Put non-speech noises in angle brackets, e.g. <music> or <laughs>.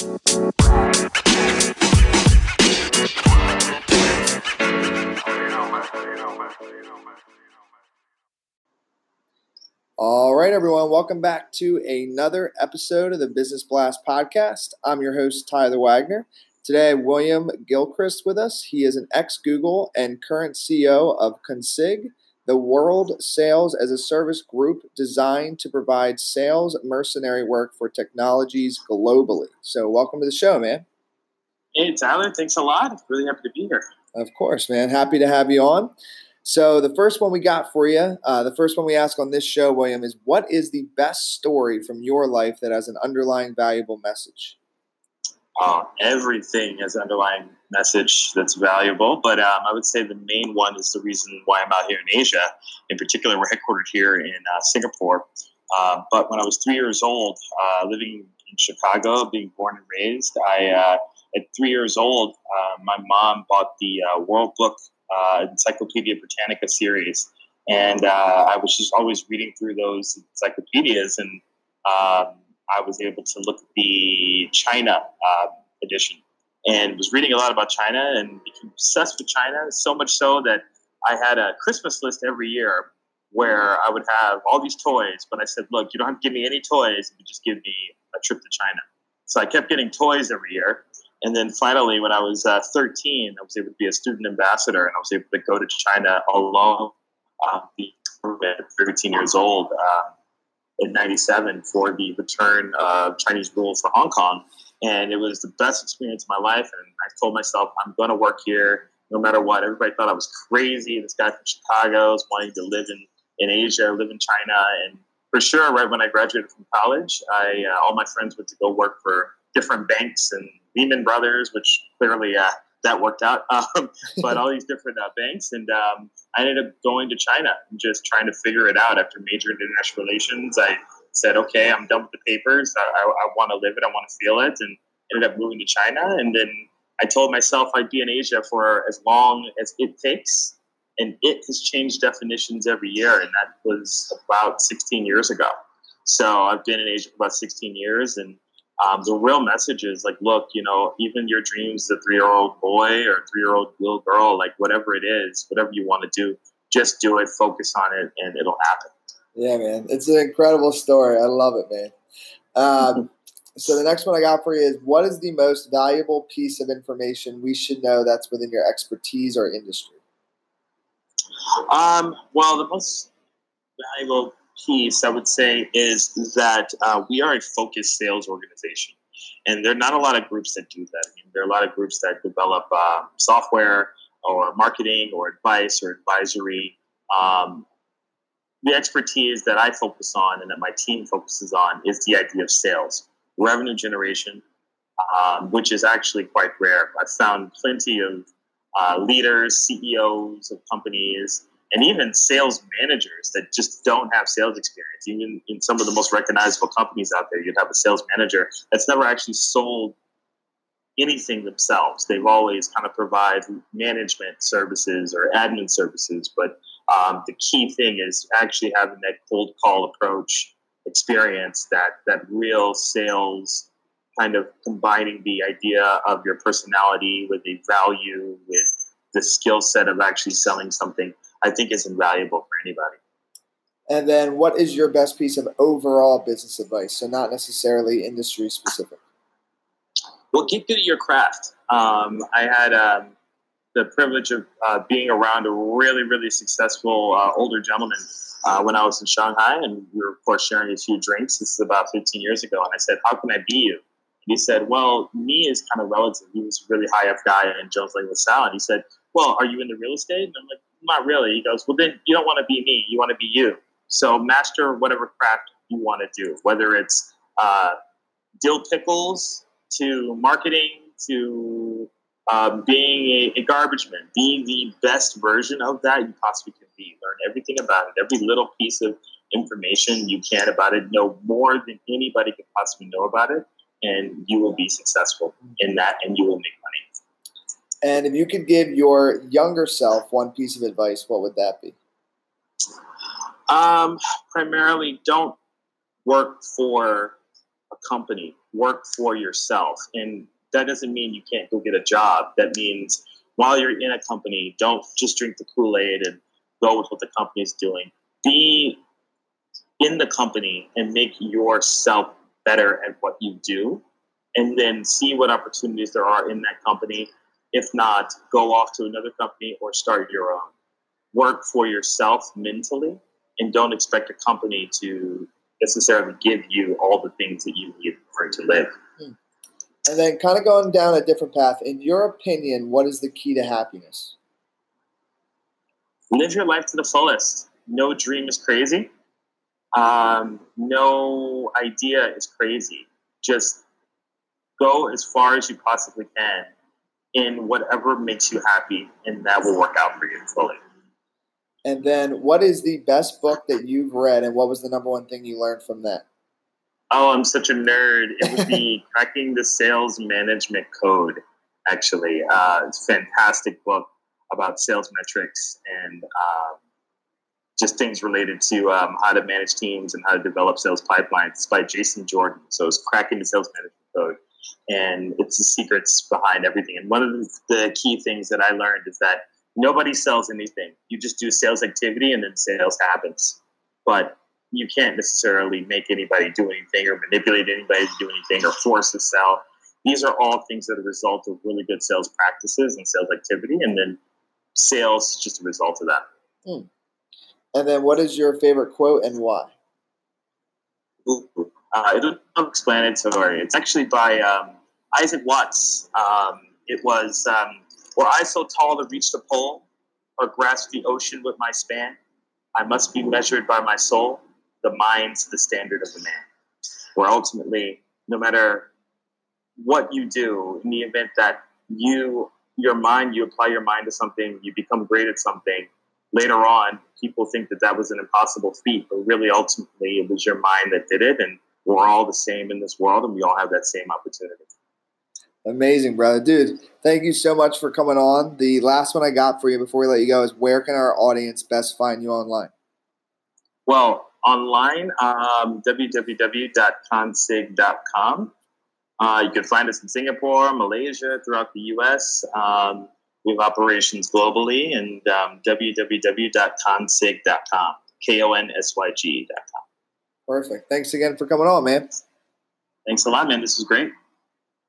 All right, everyone, welcome back to another episode of the Business Blast podcast. I'm your host, Tyler Wagner. Today, William Gilchrist with us. He is an ex Google and current CEO of Konsyg, the world sales as a service group designed to provide sales mercenary work for technologies globally. So, welcome to the show, man. Hey, Tyler, thanks a lot. Really happy to be here. Of course, man. Happy to have you on. So the first one we got for you, uh, the first one we ask on this show, William, is what is the best story from your life that has an underlying valuable message? Uh, everything has underlying message that's valuable, but um, I would say the main one is the reason why I'm out here in Asia. In particular, we're headquartered here in uh, Singapore. Uh, but when I was three years old, uh, living in Chicago, being born and raised, I uh, at three years old, uh, my mom bought the World Book Encyclopedia Britannica series, and I was just always reading through those encyclopedias, and um, I was able to look at the China uh, edition, and was reading a lot about China, and became obsessed with China so much so that I had a Christmas list every year where I would have all these toys, but I said, look, you don't have to give me any toys, you just give me a trip to China. So I kept getting toys every year. And then finally, when I was uh, 13, I was able to be a student ambassador and I was able to go to China alone, uh, at 13 years old uh, in 97 for the return of Chinese rule for Hong Kong. And it was the best experience of my life. And I told myself, I'm going to work here no matter what. Everybody thought I was crazy. This guy from Chicago is wanting to live in, in Asia, live in China. And for sure, right when I graduated from college, I uh, all my friends went to go work for different banks and Lehman Brothers, which clearly uh, that worked out, <laughs> um, but <laughs> all these different uh, banks. And um, I ended up going to China and just trying to figure it out after majoring in international relations. I said, okay, I'm done with the papers. I, I, I want to live it. I want to feel it. And ended up moving to China. And then I told myself I'd be in Asia for as long as it takes. And it has changed definitions every year. And that was about 16 years ago. So I've been in Asia for about 16 years. And um, the real message is like, look, you know, even your dreams, the three year old boy or three year old little girl, like whatever it is, whatever you want to do, just do it, focus on it, and it'll happen. Yeah, man. It's an incredible story. I love it, man. Um, <laughs> so the next one I got for you is what is the most valuable piece of information we should know that's within your expertise or industry? Um, well, the most valuable piece I would say is that uh, we are a focused sales organization. And there are not a lot of groups that do that. I mean, there are a lot of groups that develop uh, software or marketing or advice or advisory. Um, the expertise that I focus on and that my team focuses on is the idea of sales, revenue generation, um, which is actually quite rare. I've found plenty of uh, leaders, CEOs of companies and even sales managers that just don't have sales experience. Even in some of the most recognizable companies out there, you'd have a sales manager that's never actually sold anything themselves. They've always kind of provide management services or admin services, but um, the key thing is actually having that cold call approach experience, that that real sales kind of combining the idea of your personality with the value with the skill set of actually selling something I think is invaluable for anybody. And then, what is your best piece of overall business advice? So, not necessarily industry specific. Well, keep good at your craft. Um, I had um, the privilege of uh, being around a really, really successful uh, older gentleman uh, when I was in Shanghai, and we were, of course, sharing a few drinks. This is about 15 years ago. And I said, How can I be you? And he said, Well, me is kind of relative. He was a really high up guy in Jones Lang LaSalle. And he said, Well, are you in the real estate? And I'm like, not really. He goes, well, then you don't want to be me. You want to be you. So master whatever craft you want to do, whether it's uh, dill pickles to marketing to um, being a, a, garbage man, being the best version of that you possibly can be. Learn everything about it, every little piece of information you can about it. Know more than anybody could possibly know about it, and you will be successful in that, and you will make. And if you could give your younger self one piece of advice, what would that be? Um, primarily, don't work for a company, work for yourself. And that doesn't mean you can't go get a job. That means while you're in a company, don't just drink the Kool Aid and go with what the company is doing. Be in the company and make yourself better at what you do, and then see what opportunities there are in that company. If not, go off to another company or start your own. Work for yourself mentally, and don't expect a company to necessarily give you all the things that you need for to live. Hmm. And then, kind of going down a different path, in your opinion, what is the key to happiness? Live your life to the fullest. No dream is crazy. Um, no idea is crazy. Just go as far as you possibly can in whatever makes you happy, and that will work out for you fully. And then, what is the best book that you've read, and what was the number one thing you learned from that? Oh, I'm such a nerd. It would be <laughs> Cracking the Sales Management Code, actually. Uh, it's a fantastic book about sales metrics and um, just things related to um, how to manage teams and how to develop sales pipelines. It's by Jason Jordan. So it's Cracking the Sales Management Code. And it's the secrets behind everything. And one of the key things that I learned is that nobody sells anything. You just do sales activity and then sales happens. But you can't necessarily make anybody do anything or manipulate anybody to do anything or force to sell. These are all things that are a result of really good sales practices and sales activity, and then sales is just a result of that. Hmm. And then, what is your favorite quote and why? Ooh, uh, it's self-explanatory. It's actually by um, Isaac Watts. Um, it was, um, "Were I so tall to reach the pole, or grasp the ocean with my span, I must be measured by my soul." the mind's the standard of the man. Where ultimately, no matter what you do, in the event that you your mind, you apply your mind to something, you become great at something. Later on, people think that that was an impossible feat, but really, ultimately, it was your mind that did it, and we're all the same in this world, and we all have that same opportunity. Amazing, brother. Dude, thank you so much for coming on. The last one I got for you before we let you go is where can our audience best find you online? Well, online, um, www.konsyg.com. Uh, you can find us in Singapore, Malaysia, throughout the U.S. Um, we have operations globally, and um, www.konsyg.com, K-O-N-S-Y-G.com. Perfect. Thanks again for coming on, man. Thanks a lot, man. This was great.